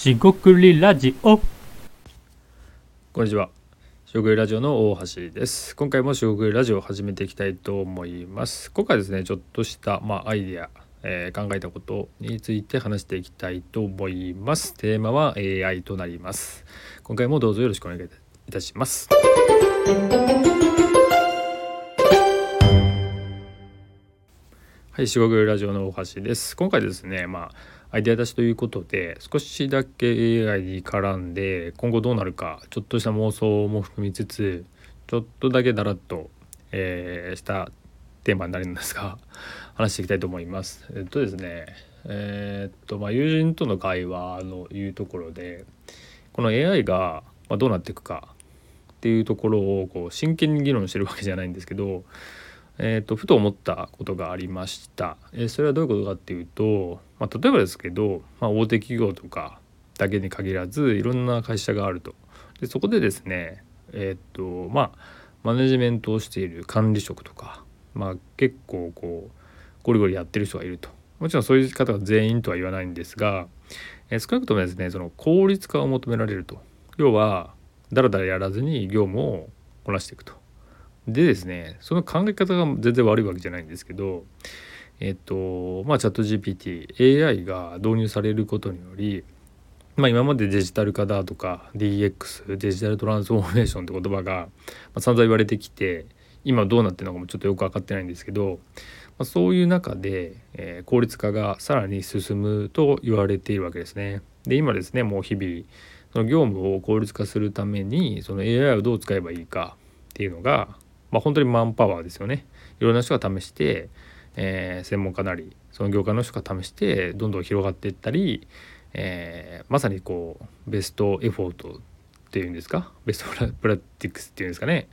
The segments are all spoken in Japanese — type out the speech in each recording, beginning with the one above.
しごくりラジオこんにちは。しごくりラジオの大橋です。今回もしごくりラジオを始めていきたいと思います。今回ですね、ちょっとした、まあ、アイデア、えー考えたことについて話していきたいと思います。テーマは AI となります。今回もどうぞよろしくお願いいたします。はい、しごくりラジオの大橋です。今回ですね、まあ、アイデア出しということで、少しだけ AI に絡んで、今後どうなるか、ちょっとした妄想も含みつつ、ちょっとだけだらっと、えーしたテーマになるんですが、話していきたいと思います。えっとですね、えーっと、まあ、友人との会話のいうところで、この AI がどうなっていくかっていうところをこう真剣に議論してるわけじゃないんですけど、えー、とふと思ったことがありました、えーそれはどういうことかっていうと、まあ、例えばですけど、まあ、大手企業とかだけに限らずいろんな会社があると。でそこでですねえっ、とまあマネジメントをしている管理職とか、まあ、結構こうゴリゴリやってる人がいると。もちろんそういう方が全員とは言わないんですが、えー少なくともですねその効率化を求められると。要はだらだらやらずに業務をこなしていくと。でですねその考え方が全然悪いわけじゃないんですけどえっとまあチャット GPTAI が導入されることによりまあ今までデジタル化だとか DX デジタルトランスフォーメーションって言葉が、まあ、散々言われてきて今どうなってるのかもちょっとよく分かってないんですけど、まあ、そういう中で、えー効率化がさらに進むと言われているわけですね。で今ですねもう日々その業務を効率化するためにその AI をどう使えばいいかっていうのが、まあ、本当にマンパワーですよね。いろんな人が試して、えー専門家なりその業界の人が試してどんどん広がっていったり、えーまさにこうベストエフォートっていうんですか？ベストプラティックスっていうんですかね？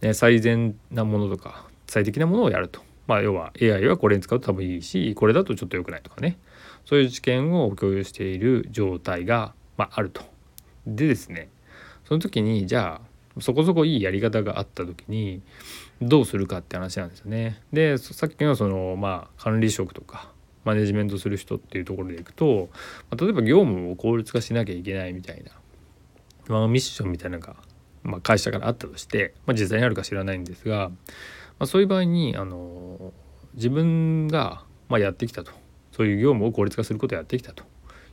ね最善なものとか最適なものをやると。まあ、要は AI はこれに使うと多分いいしこれだとちょっと良くないとかねそういう知見を共有している状態が、まあ、あると。でですねその時にじゃあそこそこいいやり方があった時にどうするかって話なんですよね。でさっきのそのまあ管理職とかマネジメントする人っていうところでいくと、まあ例えば業務を効率化しなきゃいけないみたいな、まあ、ミッションみたいなのが、まあ、会社からあったとして、まあ、実際にあるか知らないんですが、まあ、そういう場合にあの自分が、まあ、やってきたとそういう業務を効率化することをやってきたと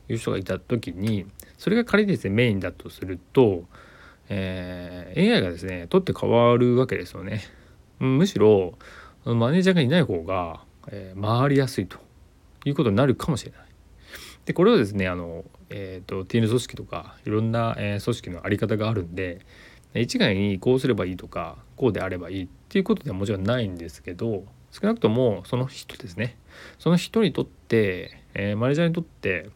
いう人がいた時にそれが仮にですねメインだとすると、えー AI がですね取って変わるわけですよね。むしろマネージャーがいない方が、えー回りやすいということになるかもしれない。でこれはですねあの、えー、と TN 組織とかいろんな、えー組織の在り方があるんで一概にこうすればいいとかこうであればいいっていうことではもちろんないんですけど少なくともその人ですねその人にとって、えーマネージャーにとって、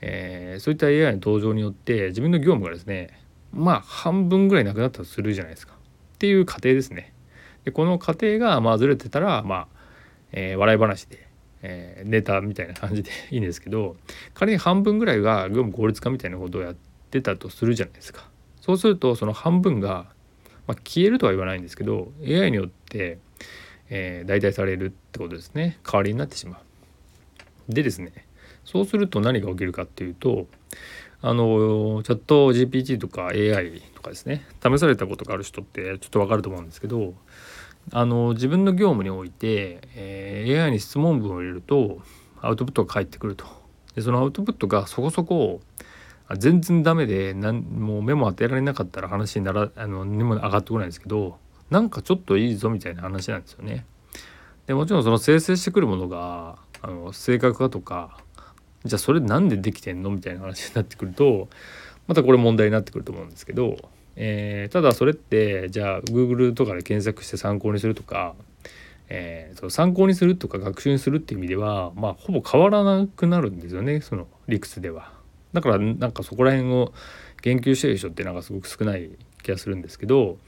えーそういった AI の登場によって自分の業務がですねまあ半分ぐらいなくなったとするじゃないですかっていう過程ですね。でこの過程がまあずれてたらまあ、えー笑い話で、えーネタみたいな感じで いいんですけど仮に半分ぐらいが業務効率化みたいなことをやってたとするじゃないですか。そうするとその半分が、まあ、消えるとは言わないんですけど AI によって、えー代替されるってことですね代わりになってしまう。でですねそうすると何が起きるかっていうとあのチャット GPT とか AI とかですね試されたことがある人ってちょっと分かると思うんですけどあの自分の業務において、えー AI に質問文を入れるとアウトプットが返ってくるとでそのアウトプットがそこそこ全然ダメでなんもう目も当てられなかったら話にならあのにも上がってこないんですけどなんかちょっといいぞみたいな話なんですよね。でもちろんその生成してくるものがあの正確かとかじゃあそれなんでできてんの？みたいな話になってくるとまたこれ問題になってくると思うんですけど、えーただそれってじゃあ Google とかで検索して参考にするとか、えーそう参考にするとか学習にするっていう意味ではまあほぼ変わらなくなるんですよねその理屈では。だからなんかそこら辺を言及してる人ってなんかすごく少ない気がするんですけど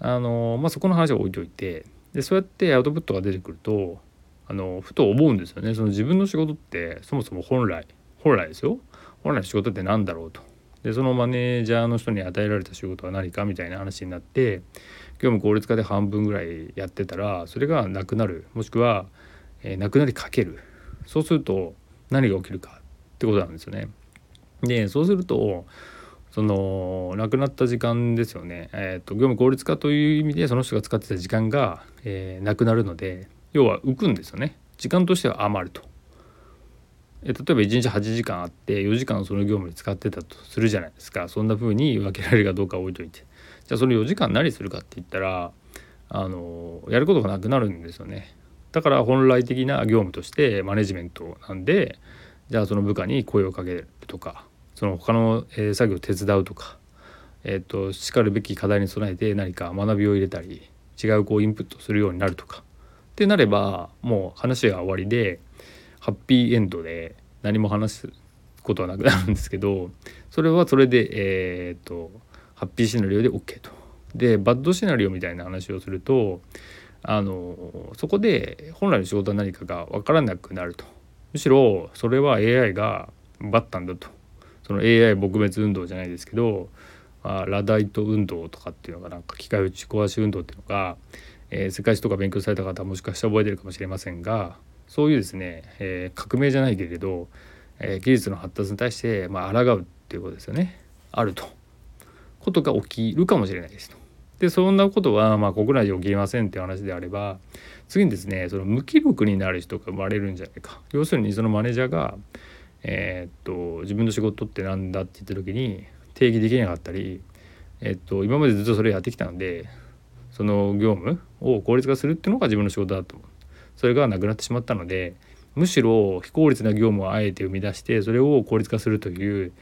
あの、まあ、そこの話は置いといてでそうやってアウトプットが出てくるとあのふと思うんですよね。その自分の仕事ってそもそも本来本来ですよ。本来の仕事って何だろうと。でそのマネージャーの人に与えられた仕事は何かみたいな話になって業務効率化で半分ぐらいやってたらそれがなくなる。もしくは、えーなくなりかける。そうすると何が起きるかってことなんですよね。でそうするとその亡くなった時間ですよね、えーと、業務効率化という意味でその人が使ってた時間が、えー、なくなるので要は浮くんですよね。時間としては余ると。え例えば1日8時間あって4時間その業務に使ってたとするじゃないですか。そんな風に分けられるかどうか置いといて。じゃあその4時間何するかって言ったらあのやることがなくなるんですよね。だから本来的な業務としてマネジメントなんでじゃあその部下に声をかけるとかその他の、作業を手伝うとか、えーと、しかるべき課題に備えて何か学びを入れたり違うこうインプットするようになるとかってなればもう話が終わりでハッピーエンドで何も話すことはなくなるんですけどそれはそれでえっ、とハッピーシナリオで OK と。でバッドシナリオみたいな話をするとあのそこで本来の仕事は何かが分からなくなるとむしろそれは AI が奪ったんだとその AI 撲滅運動じゃないですけどあラダイト運動とかっていうのがなんか機械打ち壊し運動っていうのが、えー、世界史とか勉強された方はもしかしたら覚えてるかもしれませんがそういうですね、えー、革命じゃないけれど、えー、技術の発達に対して、まあ抗うっていうことですよね。あると。ことが起きるかもしれないですと。でそんなことはまあ国内で起きませんっていう話であれば次にですねその無気力になる人が生まれるんじゃないか。要するにそのマネージャーが、えー、っと自分の仕事って何だって言った時に定義できなかったり、えー、っと今までずっとそれやってきたのでその業務を効率化するっていうのが自分の仕事だと思うそれがなくなってしまったのでむしろ非効率な業務をあえて生み出してそれを効率化するという、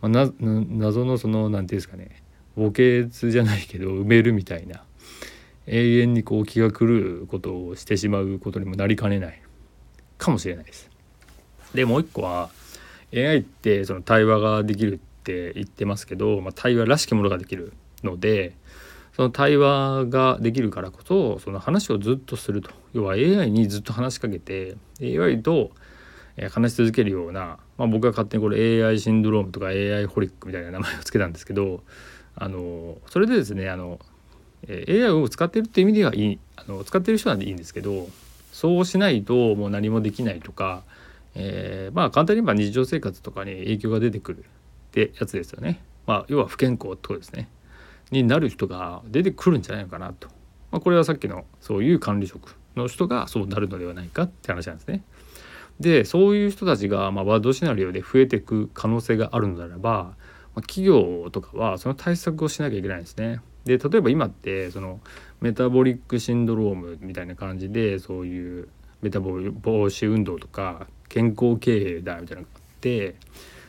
まあ、謎のその何て言うんですかね墓穴じゃないけど埋めるみたいな永遠にこう気が狂うことをしてしまうことにもなりかねないかもしれないです。でもう一個は AI ってその対話ができるって言ってますけど、まあ、対話らしきものができるのでその対話ができるからこそその話をずっとすると要は AI にずっと話しかけて AI と話し続けるような、まあ、僕が勝手にこれ AI シンドロームとか AI ホリックみたいな名前を付けたんですけどあのそれでですねあの AI を使ってるっていう意味ではいいあの使ってる人なんでいいんですけどそうしないともう何もできないとか、えー、まあ簡単に言えば日常生活とかに影響が出てくるってやつですよね。まあ、要は不健康ってことですね。になる人が出てくるんじゃないのかなと、まあ、これはさっきのそういう管理職の人がそうなるのではないかって話なんですね。でそういう人たちが、まあ、ワードシナリオで増えていく可能性があるのであれば、まあ、企業とかはその対策をしなきゃいけないんですね。で例えば今ってそのメタボリックシンドロームみたいな感じでそういうメタボ防止運動とか健康経営だみたいなのがあって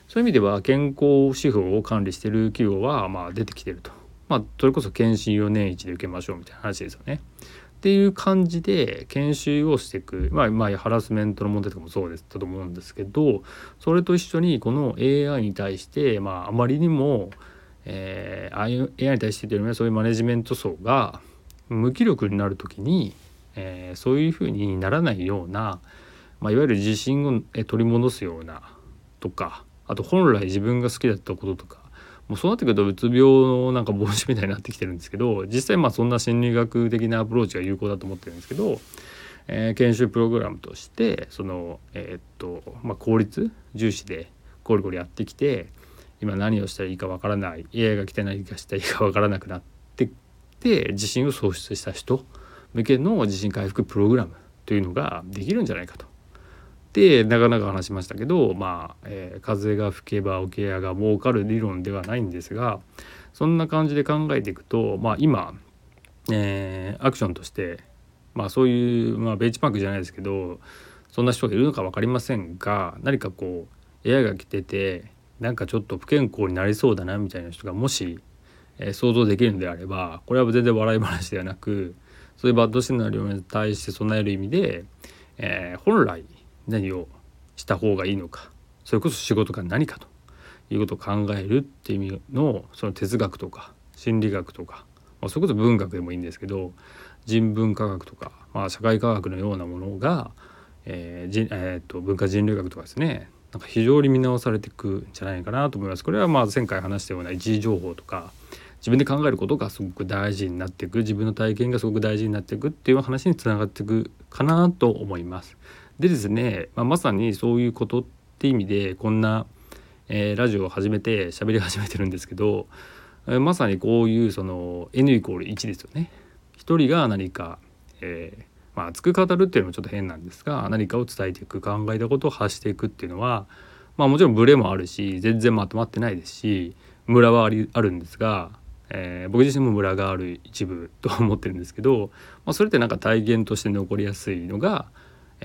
そういう意味では健康指標を管理してる企業はまあ出てきてると。まあ、それこそ研修を年一で受けましょうみたいな話ですよね。っていう感じで研修をしていく、まあ、まあハラスメントの問題とかもそうですと思うんですけどそれと一緒にこの AI に対して、まあ、あまりにも、えー、AI に対してというよりもそういうマネジメント層が無気力になる時に、えー、そういうふうにならないような、まあ、いわゆる自信を取り戻すようなとかあと本来自分が好きだったこととかもうそうなってくるとうつ病のなんか防止みたいになってきてるんですけど実際まあそんな心理学的なアプローチが有効だと思ってるんですけど、えー、研修プログラムとしてそのえー、っとまあ効率重視でゴリゴリやってきて今何をしたらいいかわからない AI が来て何かしたらいいかわからなくなってて自信を喪失した人向けの自信回復プログラムというのができるんじゃないかと。ってなかなか話しましたけどまあ、えー、風が吹けば桶屋が儲かる理論ではないんですがそんな感じで考えていくとまあ今、えー、アクションとしてまあそういう、まあ、ベンチマークじゃないですけどそんな人がいるのか分かりませんが何かこう AI が来ててなんかちょっと不健康になりそうだなみたいな人がもし、えー、想像できるのであればこれは全然笑い話ではなくそういうバッドシナリオに対して備える意味で、えー、本来何をした方がいいのかそれこそ仕事が何かということを考えるっていう意味のその哲学とか心理学とか、まあ、それこそ文学でもいいんですけど人文科学とか、まあ、社会科学のようなものが、えーじえーと、文化人類学とかですねなんか非常に見直されていくんじゃないかなと思います。これはまあ前回話したような一時情報とか自分で考えることがすごく大事になっていく自分の体験がすごく大事になっていくっていう話につながっていくかなと思います。でですね、まあ、まさにそういうことって意味でこんな、えーラジオを始めて喋り始めてるんですけど、えーまさにこういうその N イコール1ですよね。一人が何か、えーまあ、熱く語るっていうのもちょっと変なんですが何かを伝えていく考えたことを発していくっていうのは、まあ、もちろんブレもあるし全然まとまってないですしムラはありあるんですが、えー僕自身もムラがある一部と思ってるんですけど、まあ、それってなんか体現として残りやすいのが、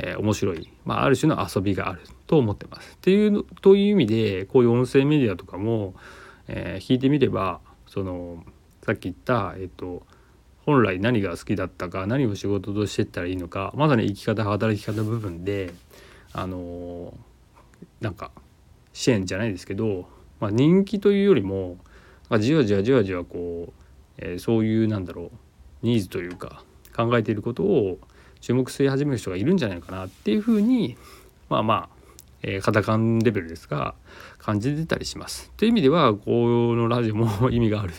えー面白い、まあ、ある種の遊びがあると思ってます。っていうという意味でこういう音声メディアとかも、えー聞いてみればそのさっき言った、えっと本来何が好きだったか何を仕事としてったらいいのかまさに生き方働き方部分であのなんか支援じゃないですけど、まあ、人気というよりもあじわじわじわじわこう、えーそういうなんだろうニーズというか考えていることを注目し始める人がいるんじゃないかなっていうふうにまあまあ、えー、肌感レベルですが感じてたりします。という意味ではこのラジオも 意味がある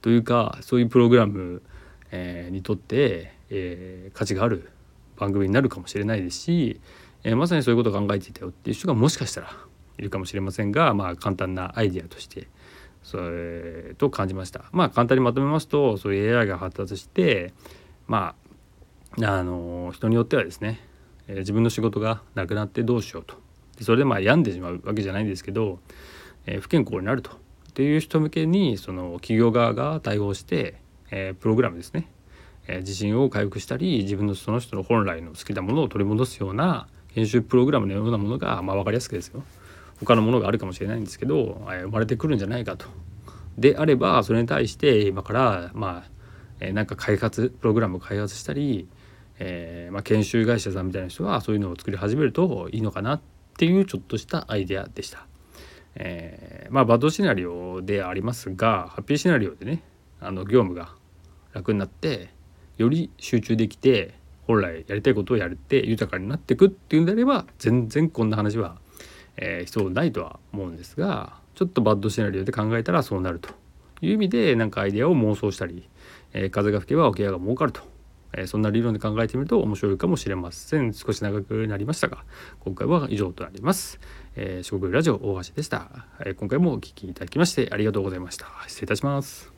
というかそういうプログラム、えーにとって、えー価値がある番組になるかもしれないですし、えーまさにそういうことを考えていたよっていう人がもしかしたらいるかもしれませんが、まあ、簡単なアイデアとしてそれと感じました。まあ簡単にまとめますとそういう AI が発達してまああの人によってはですね、えー自分の仕事がなくなってどうしようと。それでまあ病んでしまうわけじゃないんですけど、えー不健康になるとっていう人向けにその企業側が対応して、えープログラムですね、えー自信を回復したり自分のその人の本来の好きなものを取り戻すような研修プログラムのようなものが、まあ、分かりやすくですよ。他のものがあるかもしれないんですけど、えー生まれてくるんじゃないかと。であればそれに対して今からまあ、えなんか開発プログラムを開発したり、えーまあ、研修会社さんみたいな人はそういうのを作り始めるといいのかなっていうちょっとしたアイデアでした。えーまあバッドシナリオでありますがハッピーシナリオでねあの業務が楽になってより集中できて本来やりたいことをやるって豊かになっていくっていうんであれば全然こんな話は、えー必要ないとは思うんですがちょっとバッドシナリオで考えたらそうなるという意味でなんかアイデアを妄想したり、えー風が吹けば桶屋が儲かると、えそんな理論で考えてみると面白いかもしれません。少し長くなりましたが今回は以上となります、えー、四国ラジオ大橋でした、え今回もお聞きいただきましてありがとうございました。失礼いたします。